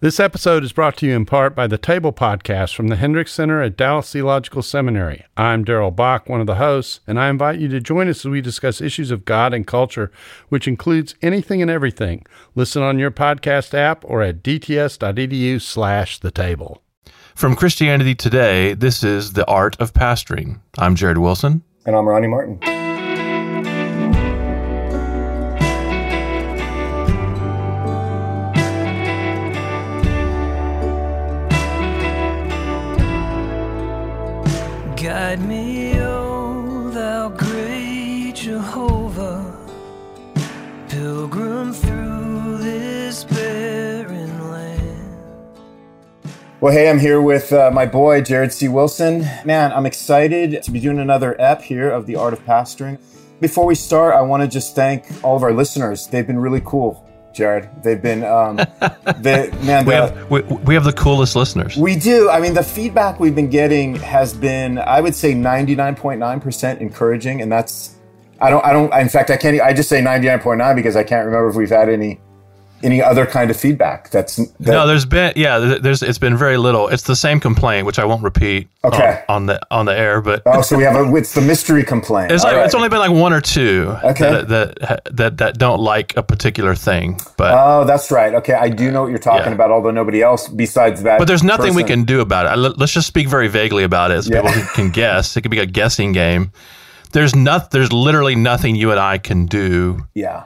This episode is brought to you in part by the Table Podcast from the Hendricks Center at Dallas Theological Seminary. I'm Darrell Bock, one of the hosts, and I invite you to join us as we discuss issues of God and culture, which includes anything and everything. Listen on your podcast app or at dts.edu slash the table. From Christianity Today, this is The Art of Pastoring. I'm Jared Wilson. And I'm Ronnie Martin. Well, hey, I'm here with uh, my boy, Jared C. Wilson. Man, I'm excited to be doing another ep here of The Art of Pastoring. Before we start, I want to just thank all of our listeners. They've been really cool. Jared. They've been, um, they, man. We have, we, we have the coolest listeners. We do. I mean, the feedback we've been getting has been, I would say, ninety nine point nine percent encouraging, and that's. I don't. I don't. In fact, I can't. I just say ninety nine point nine because I can't remember if we've had any, any other kind of feedback. That's that, no, there's been yeah, there's it's been very little. It's the same complaint, which I won't repeat Okay. on, on the on the air, but Oh, so we have a. It's the mystery complaint. it's like right. it's only been like one or two Okay. that, that that that don't like a particular thing, but Oh, that's right. Okay, I do know what you're talking Yeah. about. Although nobody else besides that. but there's nothing we can do about it. I- let- Let's just speak very vaguely about it, so Yeah. people can- can guess. It could be a guessing game. There's not. There's literally nothing you and I can do Yeah,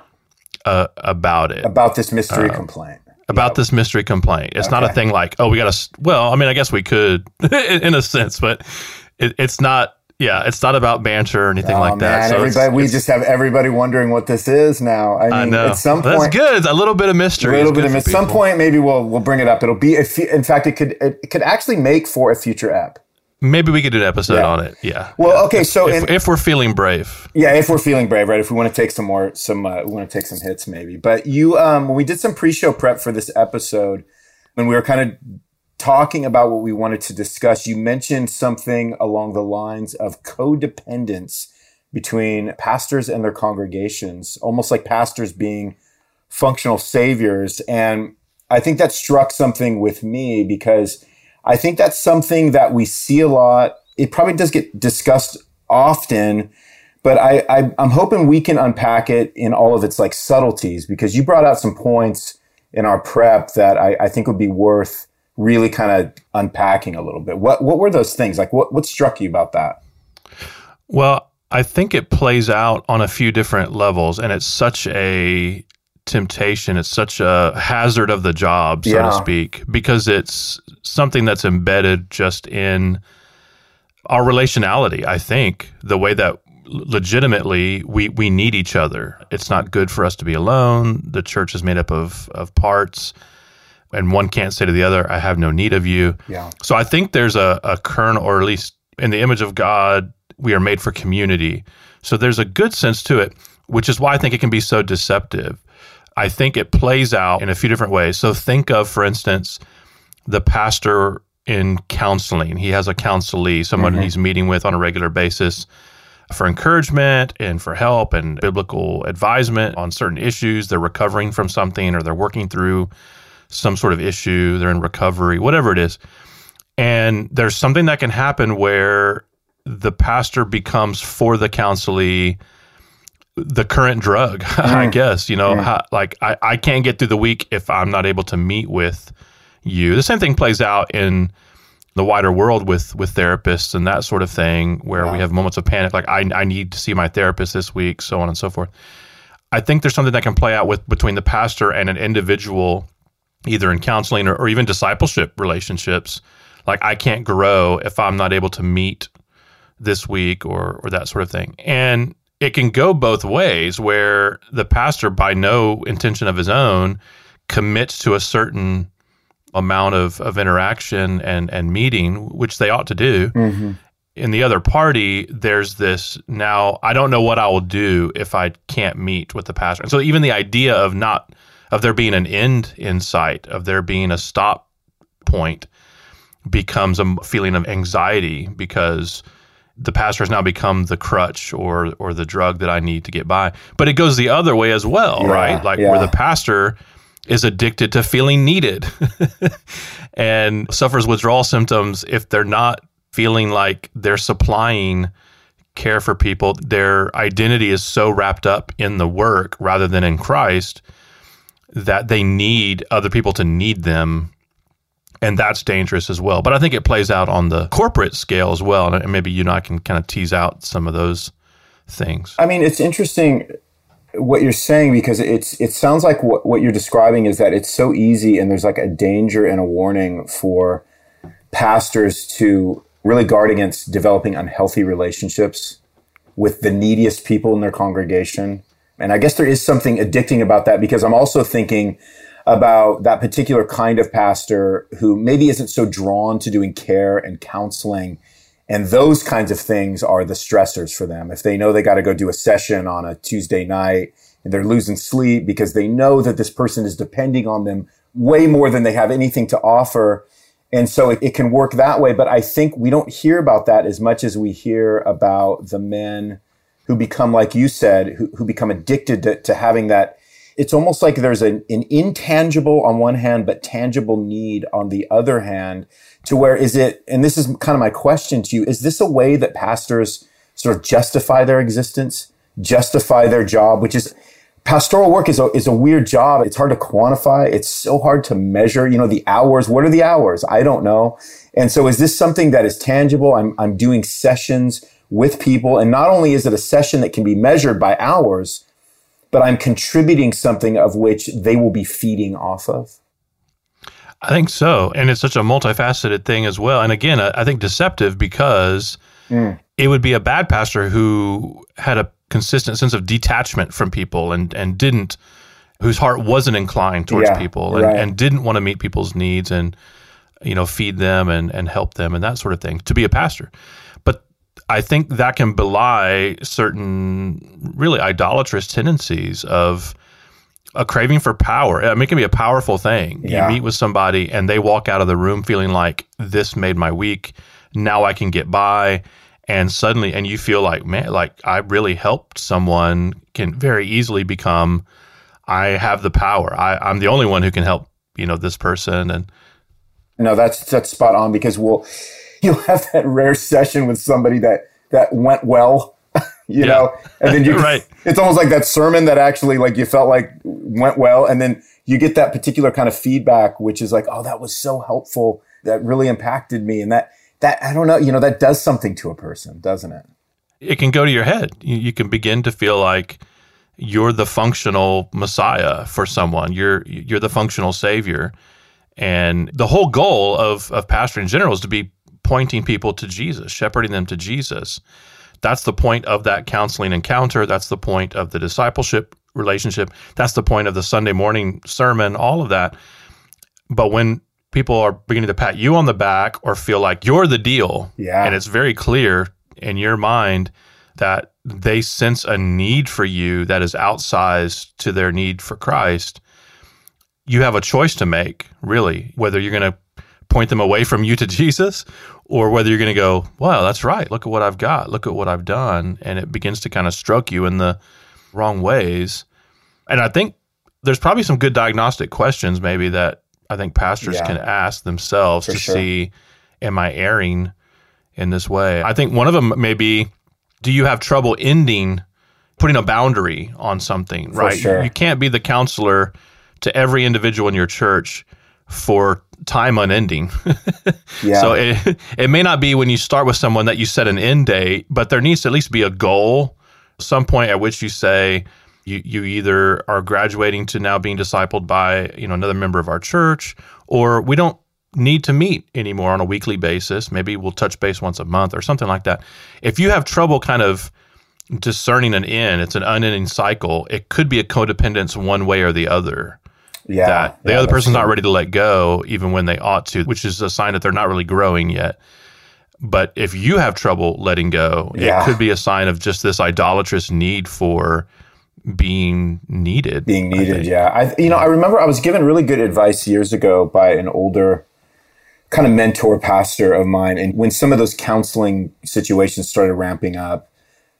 uh, about it. about this mystery complaint. about this mystery complaint. It's not a thing like, oh, we got to. Well, I mean, I guess we could in, a sense, but it, it's not. Yeah, it's not about banter or anything Oh like that. man, So it's- everybody, we it's- just have everybody wondering what this is now. I mean, I know. at some point, That's good. It's a little bit of mystery. a little bit of at some point maybe we'll we'll bring it up. It'll be in fact it could it could actually make for a future app. Maybe we could do an episode Yeah. on it. Yeah. Well, Yeah. okay, so if, in- if we're feeling brave, Yeah, if we're feeling brave, right? If we want to take some more, some uh, we want to take some hits, maybe. But you, um, when we did some pre-show prep for this episode, when we were kind of talking about what we wanted to discuss, you mentioned something along the lines of codependence between pastors and their congregations, almost like pastors being functional saviors. And I think that struck something with me because I think that's something that we see a lot. It probably does get discussed often, but I, I I'm hoping we can unpack it in all of its like subtleties because you brought out some points in our prep that I, I think would be worth really kind of unpacking a little bit. What what were those things? Like what what struck you about that? well, I think it plays out on a few different levels, and it's such a temptation. It's such a hazard of the job, so Yeah. to speak, because it's something that's embedded just in our relationality. I think the way that legitimately we we need each other. It's not good for us to be alone. The church is made up of of parts. And one can't say to the other, I have no need of you. Yeah. So I think there's a, a kernel, or at least in the image of God, we are made for community. So there's a good sense to it, which is why I think it can be so deceptive. I think it plays out in a few different ways. So think of, for instance, the pastor in counseling. He has a counselee, someone mm-hmm. he's meeting with on a regular basis for encouragement and for help and biblical advisement on certain issues. They're recovering from something or they're working through some sort of issue, they're in recovery, whatever it is. And there's something that can happen where the pastor becomes for the counselee the current drug, I mm. guess. You know, mm. how, like I, I can't get through the week if I'm not able to meet with you. The same thing plays out in the wider world with with therapists and that sort of thing, where we have moments of panic, like I, I need to see my therapist this week, so on and so forth. I think there's something that can play out with between the pastor and an individual, either in counseling or, or even discipleship relationships. Like I can't grow if I'm not able to meet this week or or that sort of thing. And it can go both ways where the pastor by no intention of his own commits to a certain amount of, of interaction and, and meeting, which they ought to do. Mm-hmm. In the other party, there's this now, I don't know what I will do if I can't meet with the pastor. And so even the idea of not, of there being an end in sight, of there being a stop point, becomes a feeling of anxiety because the pastor has now become the crutch or or the drug that I need to get by. But it goes the other way as well, Yeah, right? Like yeah. where the pastor is addicted to feeling needed and suffers withdrawal symptoms if they're not feeling like they're supplying care for people. Their identity is so wrapped up in the work rather than in Christ that they need other people to need them. And that's dangerous as well. But I think it plays out on the corporate scale as well. And maybe you and I can kind of tease out some of those things. I mean, it's interesting what you're saying because it's it sounds like what, what you're describing is that it's so easy and there's like a danger and a warning for pastors to really guard against developing unhealthy relationships with the neediest people in their congregation. And I guess there is something addicting about that because I'm also thinking about that particular kind of pastor who maybe isn't so drawn to doing care and counseling. And those kinds of things are the stressors for them. If they know they got to go do a session on a Tuesday night and they're losing sleep because they know that this person is depending on them way more than they have anything to offer, and so it, it, can work that way. But I think we don't hear about that as much as we hear about the men who become, like you said, who, who become addicted to, to, having that. It's almost like there's an, an intangible on one hand, but tangible need on the other hand to where is it, and this is kind of my question to you, is this a way that pastors sort of justify their existence, justify their job, which is, pastoral work is a, is a weird job. It's hard to quantify. It's so hard to measure, you know, the hours. What are the hours? I don't know. And so is this something that is tangible? I'm, I'm doing sessions with people. And not only is it a session that can be measured by hours, but I'm contributing something of which they will be feeding off of. I think so. And it's such a multifaceted thing as well. And again, I think deceptive because mm. it would be a bad pastor who had a consistent sense of detachment from people and and didn't whose heart wasn't inclined towards yeah, people and, right. and didn't want to meet people's needs and you know feed them and and help them and that sort of thing to be a pastor i think that can belie certain really idolatrous tendencies of a craving for power. I mean it can be a powerful thing. Yeah. you meet with somebody and they walk out of the room feeling like this made my week. Now i can get by. And suddenly and you feel like man like i really helped someone can very easily become i have the power. I, i'm the only one who can help you know this person. And no that's that's spot on because we'll you'll have that rare session with somebody that that went well you yeah. know and then you right it's almost like that sermon that actually like you felt like went well and then you get that particular kind of feedback which is like oh that was so helpful that really impacted me and that that I don't know, you know, that does something to a person, doesn't it? It can go to your head. You, you can begin to feel like you're the functional messiah for someone. You're you're the functional savior. And the whole goal of of pastor in general is to be pointing people to Jesus, shepherding them to Jesus. That's the point of that counseling encounter. That's the point of the discipleship relationship. That's the point of the Sunday morning sermon, all of that. But when people are beginning to pat you on the back or feel like you're the deal. Yeah. And it's very clear in your mind that they sense a need for you that is outsized to their need for Christ. You have a choice to make, really, whether you're going to point them away from you to Jesus or whether you're going to go, wow, that's right. Look at what I've got. Look at what I've done. And it begins to kind of stroke you in the wrong ways. And I think there's probably some good diagnostic questions, maybe, that I think pastors yeah. can ask themselves to sure. see, am I erring in this way? I think one of them may be, do you have trouble ending, putting a boundary on something, For right? Sure. You can't be the counselor to every individual in your church for time unending. yeah. So it, it may not be when you start with someone that you set an end date, but there needs to at least be a goal, some point at which you say, you, you either are graduating to now being discipled by you know another member of our church or we don't need to meet anymore on a weekly basis maybe we'll touch base once a month or something like that if you have trouble kind of discerning an end it's an unending cycle it could be a codependence one way or the other yeah that the yeah, other person's true. not ready to let go even when they ought to which is a sign that they're not really growing yet but if you have trouble letting go yeah. it could be a sign of just this idolatrous need for being needed. Being needed, I yeah. I you know, I remember I was given really good advice years ago by an older kind of mentor pastor of mine. And when some of those counseling situations started ramping up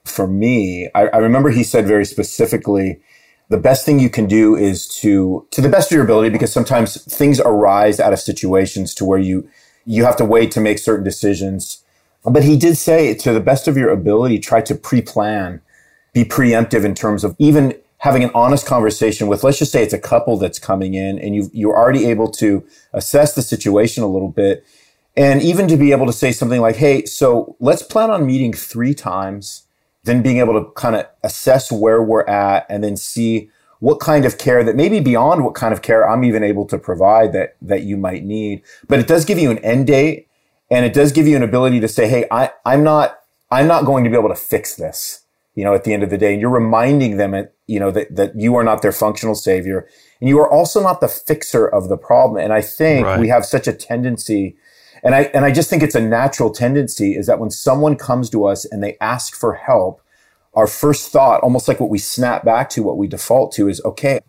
for me, I, I remember he said very specifically the best thing you can do is to, to the best of your ability, because sometimes things arise out of situations to where you, you have to wait to make certain decisions. But he did say to the best of your ability, try to pre-plan, be preemptive in terms of even having an honest conversation with, let's just say it's a couple that's coming in and you, you're already able to assess the situation a little bit. And even to be able to say something like, Hey, so let's plan on meeting three times, then being able to kind of assess where we're at and then see what kind of care that maybe beyond what kind of care I'm even able to provide that, that you might need. But it does give you an end date and it does give you an ability to say, Hey, I, I'm not, I'm not going to be able to fix this you know, at the end of the day. And you're reminding them, you know, that, that you are not their functional savior. And you are also not the fixer of the problem. And I think right. we have such a tendency, and I, and I just think it's a natural tendency is that when someone comes to us and they ask for help, our first thought, almost like what we snap back to, what we default to is, okay,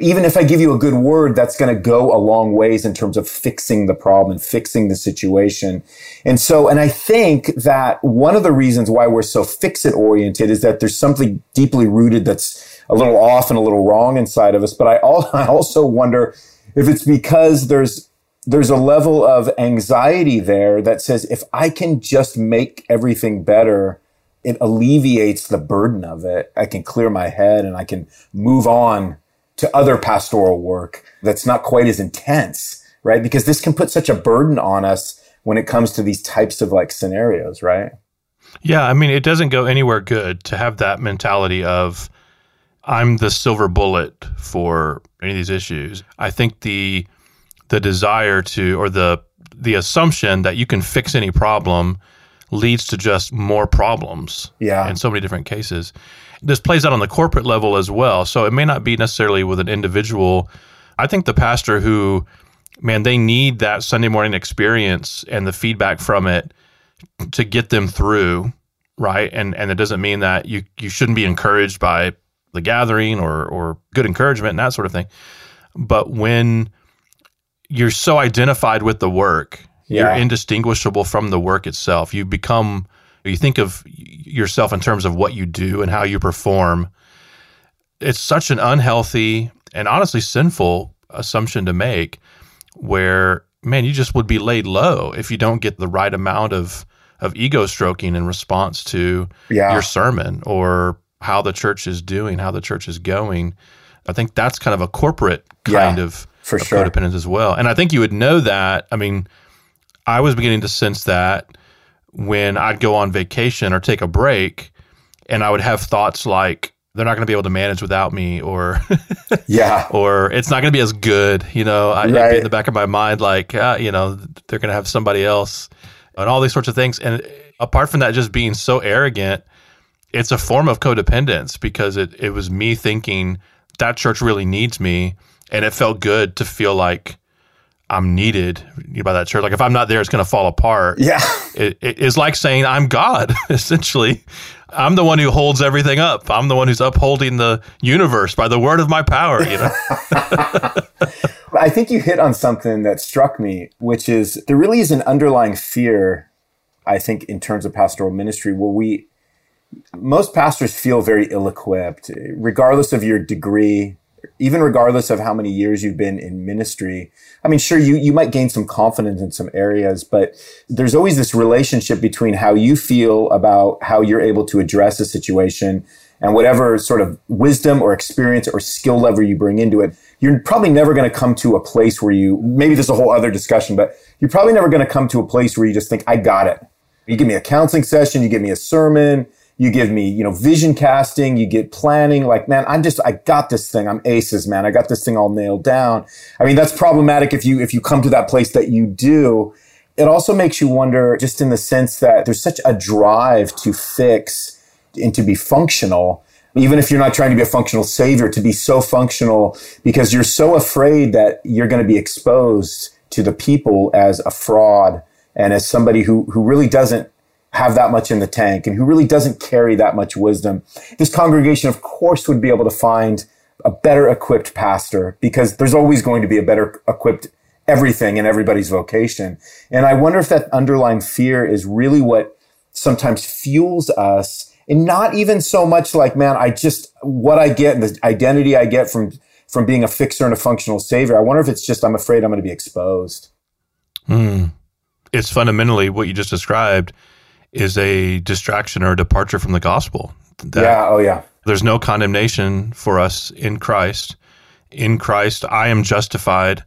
even if I give you a good word, that's going to go a long ways in terms of fixing the problem and fixing the situation. And so, and I think that one of the reasons why we're so fix it oriented is that there's something deeply rooted that's a little off and a little wrong inside of us. But I, I also wonder if it's because there's, there's a level of anxiety there that says, if I can just make everything better, it alleviates the burden of it. I can clear my head and I can move on to other pastoral work that's not quite as intense, right? Because this can put such a burden on us when it comes to these types of like scenarios, right? Yeah, I mean, it doesn't go anywhere good to have that mentality of I'm the silver bullet for any of these issues. I think the the desire to or the the assumption that you can fix any problem leads to just more problems. Yeah. In so many different cases this plays out on the corporate level as well. So it may not be necessarily with an individual. I think the pastor who, man, they need that Sunday morning experience and the feedback from it to get them through, right? And and it doesn't mean that you you shouldn't be encouraged by the gathering or or good encouragement and that sort of thing. But when you're so identified with the work, yeah. you're indistinguishable from the work itself. You become you think of yourself in terms of what you do and how you perform, it's such an unhealthy and honestly sinful assumption to make where man you just would be laid low if you don't get the right amount of of ego stroking in response to yeah. your sermon or how the church is doing how the church is going i think that's kind of a corporate kind yeah, of, for sure. codependence as well. And i think you would know that i mean i was beginning to sense that when I'd go on vacation or take a break and I would have thoughts like, they're not going to be able to manage without me or yeah. or it's not going to be as good you know? I, right. be in the back of my mind like uh, you know they're going to have somebody else and all these sorts of things. And apart from that just being so arrogant it's a form of codependence because it, it was me thinking that church really needs me and it felt good to feel like I'm needed by that church. Like if I'm not there, it's going to fall apart. Yeah, it, it's like saying I'm God. Essentially, I'm the one who holds everything up. I'm the one who's upholding the universe by the word of my power. You know. I think you hit on something that struck me, which is there really is an underlying fear. I think in terms of pastoral ministry, where we most pastors feel very ill-equipped, regardless of your degree, even regardless of how many years you've been in ministry. I mean, sure, you, you might gain some confidence in some areas, but there's always this relationship between how you feel about how you're able to address a situation and whatever sort of wisdom or experience or skill level you bring into it. You're probably never going to come to a place where you, maybe there's a whole other discussion, but you're probably never going to come to a place where you just think, I got it. You give me a counseling session, you give me a sermon, you give me, you know, vision casting, you get planning. Like, man, I'm just, I got this thing. I'm aces, man. I got this thing all nailed down. I mean, that's problematic if you, if you come to that place that you do. It also makes you wonder, just in the sense that there's such a drive to fix and to be functional even if you're not trying to be a functional savior, to be so functional because you're so afraid that you're going to be exposed to the people as a fraud and as somebody who, who really doesn't have that much in the tank and who really doesn't carry that much wisdom. This congregation, of course, would be able to find a better equipped pastor because there's always going to be a better equipped everything in everybody's vocation. And I wonder if that underlying fear is really what sometimes fuels us and not even so much like, man, I just what I get and the identity I get from from being a fixer and a functional savior. I wonder if it's just I'm afraid I'm going to be exposed. Mm. It's fundamentally what you just described is a distraction or a departure from the gospel. Yeah. Oh, yeah. There's no condemnation for us in Christ. In Christ, I am justified.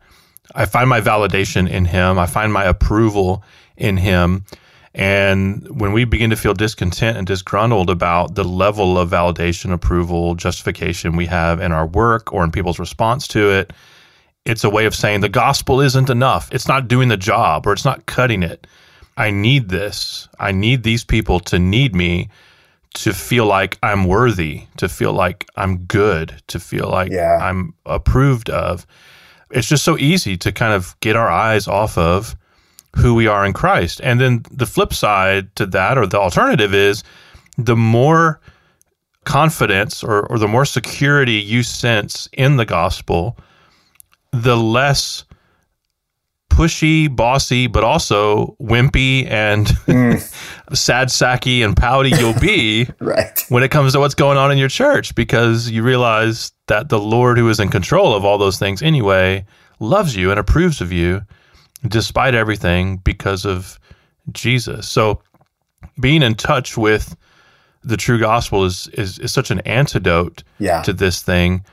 I find my validation in Him. I find my approval in Him. And when we begin to feel discontent and disgruntled about the level of validation, approval, justification we have in our work or in people's response to it, it's a way of saying the gospel isn't enough. It's not doing the job or it's not cutting it. I need this. I need these people to need me to feel like I'm worthy, to feel like I'm good, to feel like yeah. I'm approved of. It's just so easy to kind of get our eyes off of who we are in Christ. And then the flip side to that, or the alternative, is the more confidence or, or the more security you sense in the gospel, the less pushy, bossy, but also wimpy and mm. sad sacky and pouty you'll be right. when it comes to what's going on in your church because you realize that the Lord who is in control of all those things anyway loves you and approves of you despite everything because of Jesus. So being in touch with the true gospel is is, is such an antidote yeah. to this thing,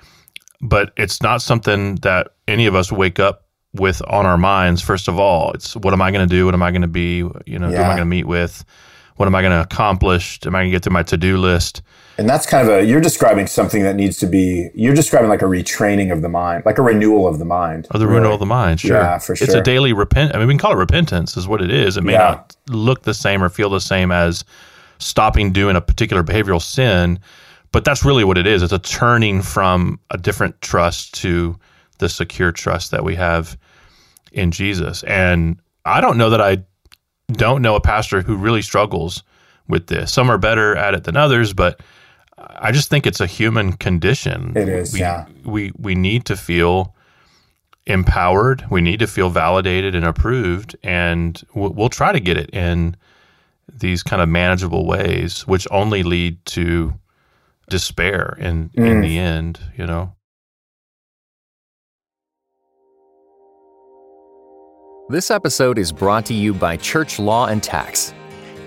but it's not something that any of us wake up with on our minds. First of all, it's what am I going to do? What am I going to be? You know, yeah. who am I going to meet with? What am I going to accomplish? Am I going to get through my to do list? And that's kind of a, you're describing something that needs to be, you're describing like a retraining of the mind, like a renewal of the mind. Oh, the really. renewal of the mind, sure. Yeah, for sure. It's a daily repent. I mean, we can call it repentance, is what it is. It may yeah. not look the same or feel the same as stopping doing a particular behavioral sin, but that's really what it is. It's a turning from a different trust to the secure trust that we have in Jesus. And I don't know that I don't know a pastor who really struggles with this. Some are better at it than others, but I just think it's a human condition. It is, we, yeah. We we need to feel empowered. We need to feel validated and approved, and we'll, we'll try to get it in these kind of manageable ways, which only lead to despair in mm. in the end. You know. This episode is brought to you by Church Law and Tax.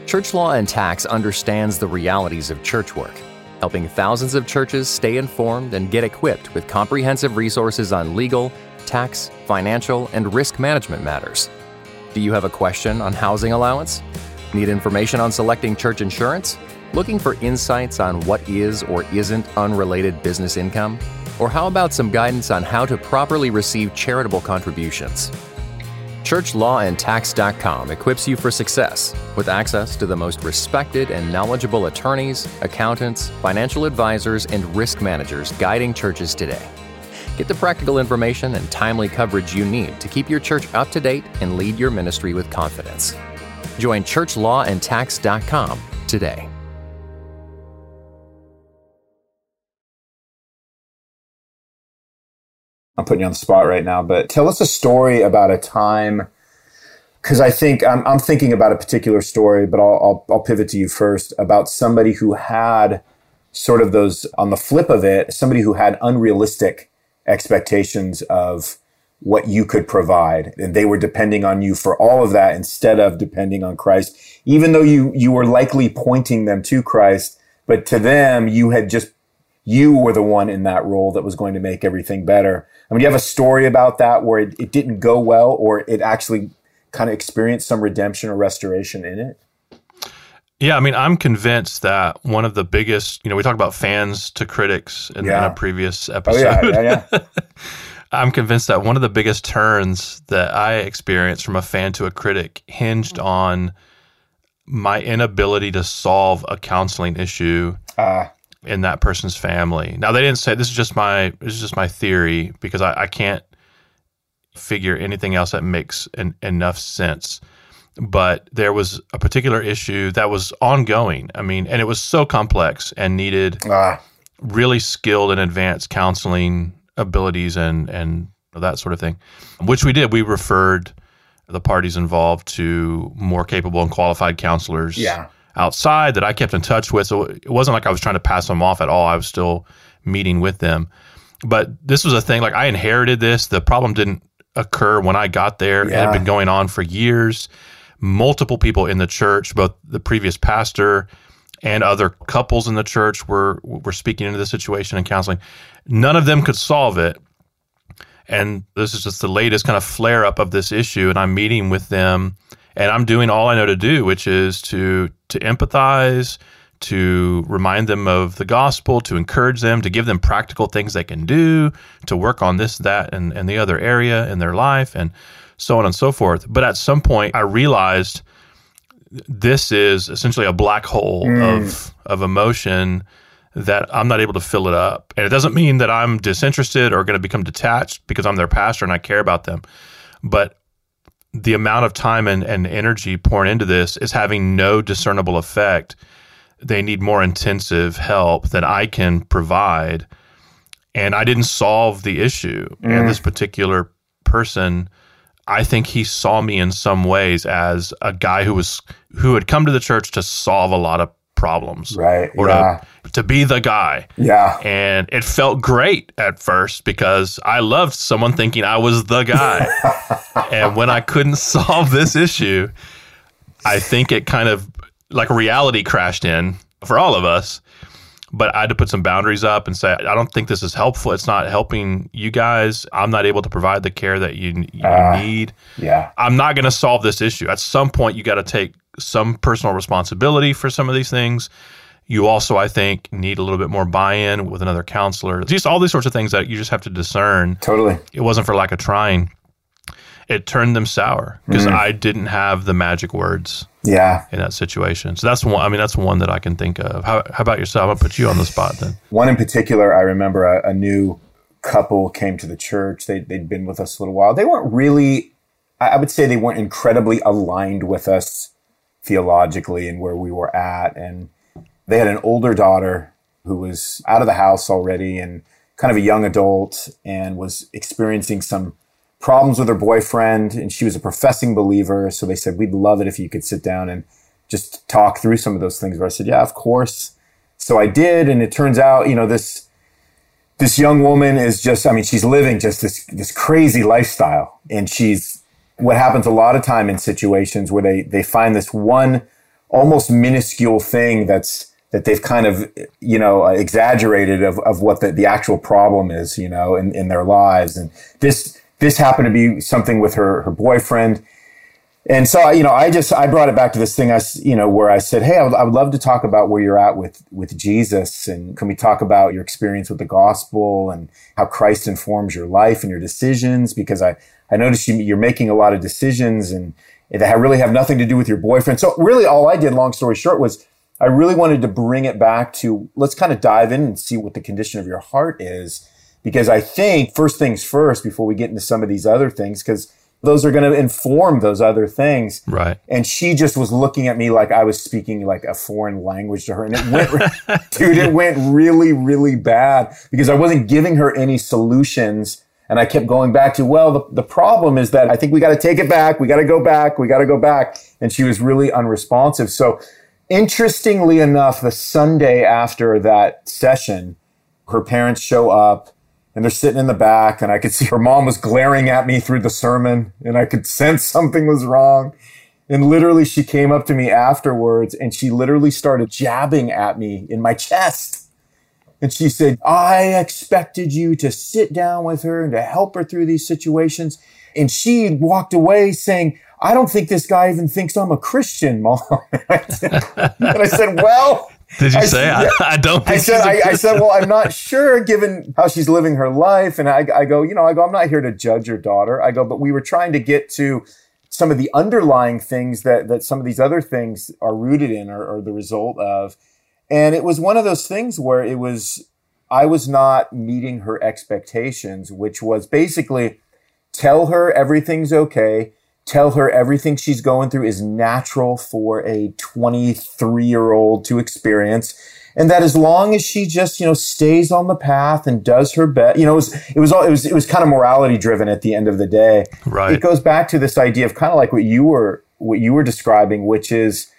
Church Law and Tax understands the realities of church work helping thousands of churches stay informed and get equipped with comprehensive resources on legal, tax, financial, and risk management matters. Do you have a question on housing allowance? Need information on selecting church insurance? Looking for insights on what is or isn't unrelated business income? Or how about some guidance on how to properly receive charitable contributions? ChurchLawAndTax.com equips you for success with access to the most respected and knowledgeable attorneys, accountants, financial advisors, and risk managers guiding churches today. Get the practical information and timely coverage you need to keep your church up to date and lead your ministry with confidence. Join ChurchLawAndTax.com today. I'm putting you on the spot right now, but tell us a story about a time. Because I think I'm, I'm, thinking about a particular story, but I'll, I'll, I'll pivot to you first about somebody who had sort of those on the flip of it, somebody who had unrealistic expectations of what you could provide. And they were depending on you for all of that instead of depending on Christ, even though you, you were likely pointing them to Christ. But to them, you had just you were the one in that role that was going to make everything better. I mean, do you have a story about that where it, it didn't go well or it actually kind of experienced some redemption or restoration in it? Yeah, I mean, I'm convinced that one of the biggest, you know, we talked about fans to critics in, yeah. in a previous episode. Oh, yeah, yeah, yeah. I'm convinced that one of the biggest turns that I experienced from a fan to a critic hinged on my inability to solve a counseling issue uh in that person's family. Now they didn't say this is just my this is just my theory because I, I can't figure anything else that makes an, enough sense. But there was a particular issue that was ongoing. I mean, and it was so complex and needed ah. really skilled and advanced counseling abilities and and that sort of thing, which we did. We referred the parties involved to more capable and qualified counselors. Yeah outside that I kept in touch with. So it wasn't like I was trying to pass them off at all. I was still meeting with them. But this was a thing like I inherited this. The problem didn't occur when I got there. It had been going on for years. Multiple people in the church, both the previous pastor and other couples in the church were were speaking into the situation and counseling. None of them could solve it. And this is just the latest kind of flare up of this issue. And I'm meeting with them and I'm doing all I know to do, which is to to empathize, to remind them of the gospel, to encourage them, to give them practical things they can do, to work on this, that, and, and the other area in their life, and so on and so forth. But at some point, I realized this is essentially a black hole mm. of of emotion that I'm not able to fill it up. And it doesn't mean that I'm disinterested or going to become detached because I'm their pastor and I care about them. But the amount of time and, and energy pouring into this is having no discernible effect. They need more intensive help than I can provide. And I didn't solve the issue. And this mm. particular person, I think he saw me in some ways as a guy who was who had come to the church to solve a lot of problems. Right. Or yeah. to, to be the guy. Yeah. And it felt great at first because I loved someone thinking I was the guy. and when I couldn't solve this issue, I think it kind of like reality crashed in for all of us. But I had to put some boundaries up and say, I don't think this is helpful. It's not helping you guys. I'm not able to provide the care that you, you uh, need. Yeah. I'm not going to solve this issue. At some point, you got to take some personal responsibility for some of these things. You also, I think, need a little bit more buy in with another counselor. Just all these sorts of things that you just have to discern. Totally. It wasn't for lack of trying. It turned them sour because mm. I didn't have the magic words Yeah. in that situation. So that's one. I mean, that's one that I can think of. How, how about yourself? I'm gonna put you on the spot then. One in particular, I remember a, a new couple came to the church. They, they'd been with us a little while. They weren't really, I I would say they weren't incredibly aligned with us theologically and where we were at. And they had an older daughter who was out of the house already and kind of a young adult and was experiencing some problems with her boyfriend. And she was a professing believer. So they said, We'd love it if you could sit down and just talk through some of those things. Where I said, Yeah, of course. So I did. And it turns out, you know, this, this young woman is just, I mean, she's living just this, this crazy lifestyle. And she's, what happens a lot of time in situations where they, they find this one almost minuscule thing that's, that they've kind of, you know, exaggerated of, of what the, the actual problem is, you know, in, in their lives. And this, this happened to be something with her, her boyfriend. And so, you know, I just, I brought it back to this thing I, you know, where I said, Hey, I would, I would love to talk about where you're at with, with Jesus. And can we talk about your experience with the gospel and how Christ informs your life and your decisions? Because I, I noticed you, you're making a lot of decisions and that really have nothing to do with your boyfriend. So really all I did, long story short, was I really wanted to bring it back to let's kind of dive in and see what the condition of your heart is. Because I think first things first, before we get into some of these other things, because those are going to inform those other things. Right. And she just was looking at me like I was speaking like a foreign language to her. And it went, dude, it went really, really bad because I wasn't giving her any solutions. And I kept going back to, well, the, the problem is that I think we got to take it back. We got to go back. We got to go back. And she was really unresponsive. So interestingly enough, the Sunday after that session, her parents show up and they're sitting in the back and I could see her mom was glaring at me through the sermon and I could sense something was wrong. And literally she came up to me afterwards and she literally started jabbing at me in my chest. And she said, I expected you to sit down with her and to help her through these situations. And she walked away saying, I don't think this guy even thinks I'm a Christian, mom. and I said, well, Did you I say? I, I don't. I said, I, I said, well, I'm not sure given how she's living her life. And I, I go, you know, I go, I'm not here to judge your daughter. I go, but we were trying to get to some of the underlying things that, that some of these other things are rooted in or, or the result of. And it was one of those things where it was, I was not meeting her expectations, which was basically tell her everything's okay. Tell her everything she's going through is natural for a 23 year old to experience. And that as long as she just, you know, stays on the path and does her best, you know, it was, it was all, it was, it was kind of morality driven at the end of the day. Right. It goes back to this idea of kind of like what you were, what you were describing, which is,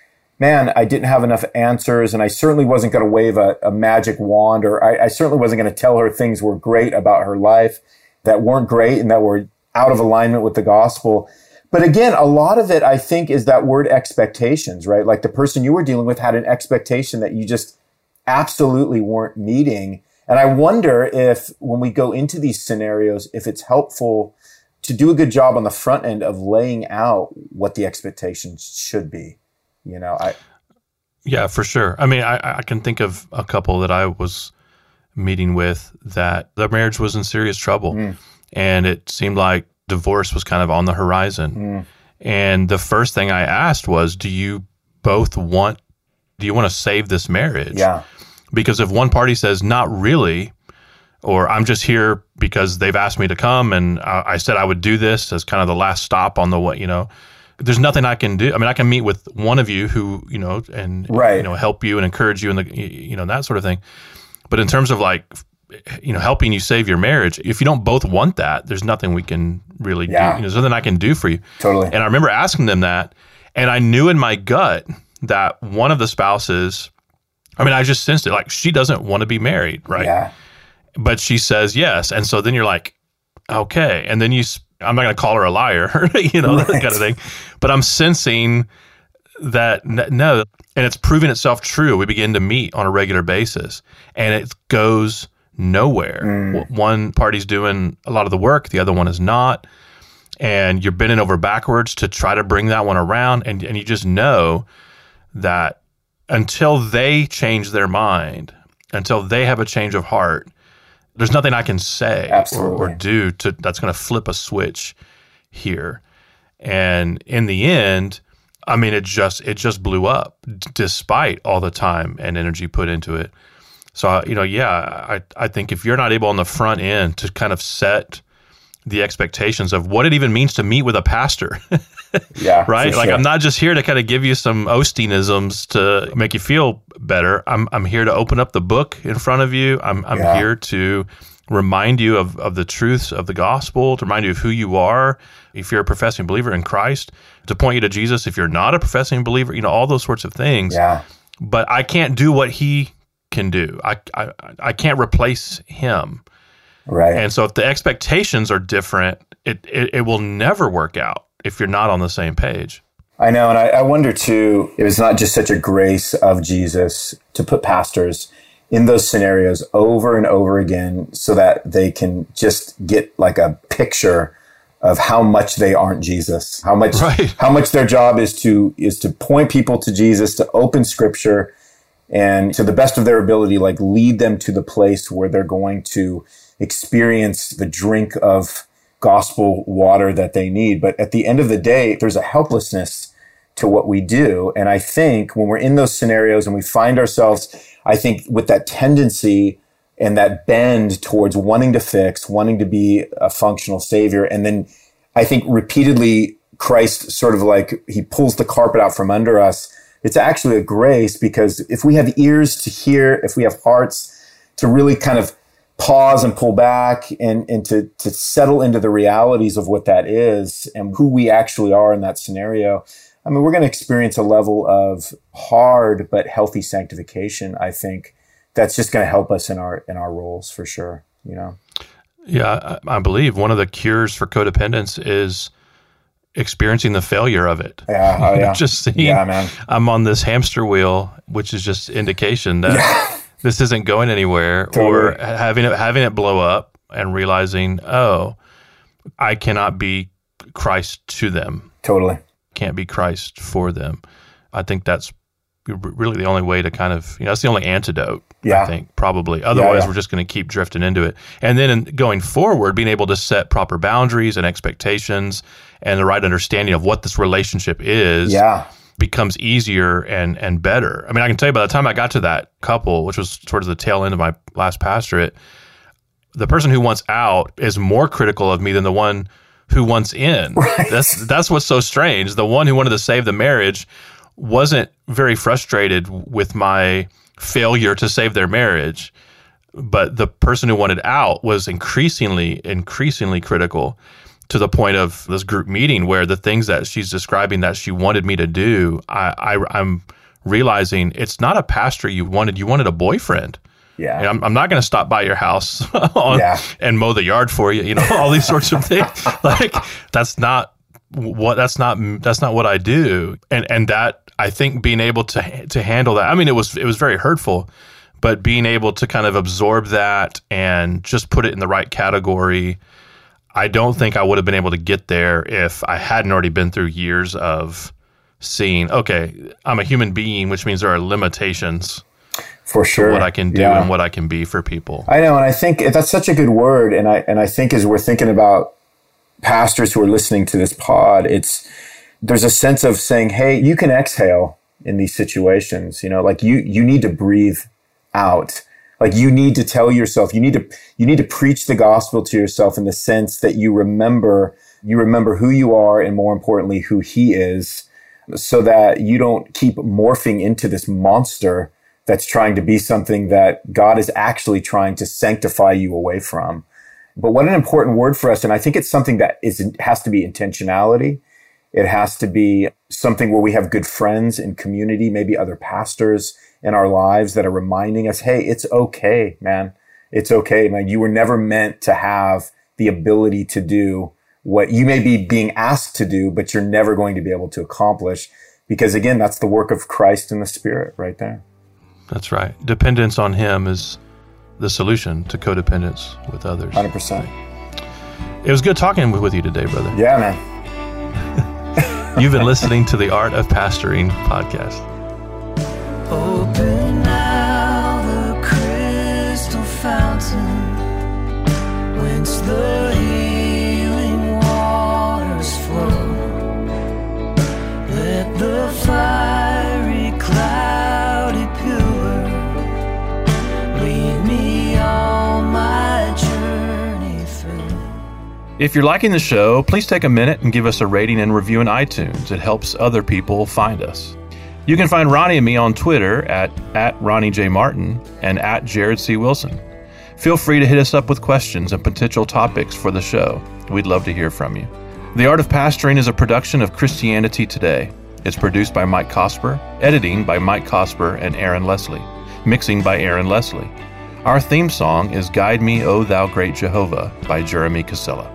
man, I didn't have enough answers, and I certainly wasn't going to wave a, a, magic wand, or I, I certainly wasn't going to tell her things were great about her life that weren't great and that were out of alignment with the gospel. But again, a lot of it, I think, is that word expectations, right? Like the person you were dealing with had an expectation that you just absolutely weren't meeting. And I wonder if when we go into these scenarios, if it's helpful to do a good job on the front end of laying out what the expectations should be. You know, I. Yeah, for sure. I mean, I, I can think of a couple that I was meeting with that their marriage was in serious trouble. Mm. And it seemed like divorce was kind of on the horizon. Mm. And the first thing I asked was, do you both want, do you want to save this marriage? Yeah. Because if one party says, not really, or I'm just here because they've asked me to come and I, I said I would do this as kind of the last stop on the way, you know, there's nothing I can do. I mean, I can meet with one of you who, you know, and, right. you know, help you and encourage you and the, you know, that sort of thing. But in terms of like, you know, helping you save your marriage, if you don't both want that, there's nothing we can really yeah. do. You know, there's nothing I can do for you. Totally. And I remember asking them that, and I knew in my gut that one of the spouses, I mean, I just sensed it. Like she doesn't want to be married, right? Yeah but she says yes. And so then you're like, okay. And then you, I'm not going to call her a liar, you know, right. that kind of thing. But I'm sensing that no, and it's proven itself true. We begin to meet on a regular basis and it goes nowhere. Mm. One party's doing a lot of the work, the other one is not. And you're bending over backwards to try to bring that one around. And, and you just know that until they change their mind, until they have a change of heart, there's nothing I can say or, or, do to that's going to flip a switch here. And in the end, I mean, it just it just blew up, d- despite all the time and energy put into it. So you know, yeah, I I think if you're not able on the front end to kind of set the expectations of what it even means to meet with a pastor. yeah. Right. Like sure. I'm not just here to kind of give you some Osteenisms to make you feel better. I'm I'm here to open up the book in front of you. I'm I'm yeah. here to remind you of, of the truths of the gospel, to remind you of who you are if you're a professing believer in Christ, to point you to Jesus if you're not a professing believer, you know, all those sorts of things. Yeah. But I can't do what he can do. I I, I can't replace him. Right. And so if the expectations are different, it, it, it will never work out if you're not on the same page. I know. And I, I wonder too, it was not just such a grace of Jesus to put pastors in those scenarios over and over again so that they can just get like a picture of how much they aren't Jesus, how much right. how much their job is to is to point people to Jesus, to open scripture and to the best of their ability like lead them to the place where they're going to experience the drink of gospel water that they need. But at the end of the day, there's a helplessness to what we do. And I think when we're in those scenarios and we find ourselves, I think with that tendency and that bend towards wanting to fix, wanting to be a functional savior. And then I think repeatedly Christ sort of like he pulls the carpet out from under us. It's actually a grace because if we have ears to hear, if we have hearts to really kind of pause and pull back and, and to, to settle into the realities of what that is and who we actually are in that scenario. I mean, we're going to experience a level of hard but healthy sanctification. I think that's just going to help us in our in our roles for sure. You know. Yeah, I, believe one of the cures for codependence is experiencing the failure of it. Yeah, oh, yeah. just seeing yeah, man. I'm on this hamster wheel, which is just indication that yeah this isn't going anywhere, totally. or having it having it blow up and realizing, oh, I cannot be Christ to them. Totally, can't be Christ for them. I think that's really the only way to kind of you know that's the only antidote. Yeah. I think probably. Otherwise, yeah, yeah. we're just going to keep drifting into it. And then in going forward, being able to set proper boundaries and expectations and the right understanding of what this relationship is. Yeah becomes easier and and better. I mean, I can tell you by the time I got to that couple, which was towards the tail end of my last pastorate, the person who wants out is more critical of me than the one who wants in. Right. That's that's what's so strange. The one who wanted to save the marriage wasn't very frustrated with my failure to save their marriage, but the person who wanted out was increasingly increasingly critical to the point of this group meeting where the things that she's describing that she wanted me to do, I, I I'm realizing it's not a pastor you wanted, you wanted a boyfriend. Yeah. And I'm, I'm not going to stop by your house on, Yeah. and mow the yard for you, you know, all these sorts of things. Like that's not what that's not that's not what I do. And and that I think being able to to handle that. I mean, it was it was very hurtful, but being able to kind of absorb that and just put it in the right category. I don't think I would have been able to get there if I hadn't already been through years of seeing, okay, I'm a human being, which means there are limitations For sure. what I can do Yeah. and what I can be for people. I know, and I think that's such a good word. And I and I think as we're thinking about pastors who are listening to this pod, it's there's a sense of saying, "Hey, you can exhale in these situations." You know, like you you need to breathe out. Like you need to tell yourself, you need to you need to preach the gospel to yourself in the sense that you remember you remember who you are and more importantly who he is so that you don't keep morphing into this monster that's trying to be something that God is actually trying to sanctify you away from. But what an important word for us. And I think it's something that is, has to be intentionality. It has to be something where we have good friends and community, maybe other pastors in our lives that are reminding us, Hey, it's okay, man. It's okay, man. You were never meant to have the ability to do what you may be being asked to do, but you're never going to be able to accomplish. Because again, that's the work of Christ and the Spirit right there. That's right. Dependence on Him is the solution to codependence with others. 100%. It was good talking with with you today, brother. Yeah, man. You've been listening to the Art of Pastoring podcast. Open now the crystal fountain whence the If you're liking the show, please take a minute and give us a rating and review in iTunes. It helps other people find us. You can find Ronnie and me on Twitter at, at Ronnie J. Martin and at Jared C. Wilson. Feel free to hit us up with questions and potential topics for the show. We'd love to hear from you. The Art of Pastoring is a production of Christianity Today. It's produced by Mike Cosper, editing by Mike Cosper and Aaron Leslie, mixing by Aaron Leslie. Our theme song is Guide Me, O Thou Great Jehovah by Jeremy Casella.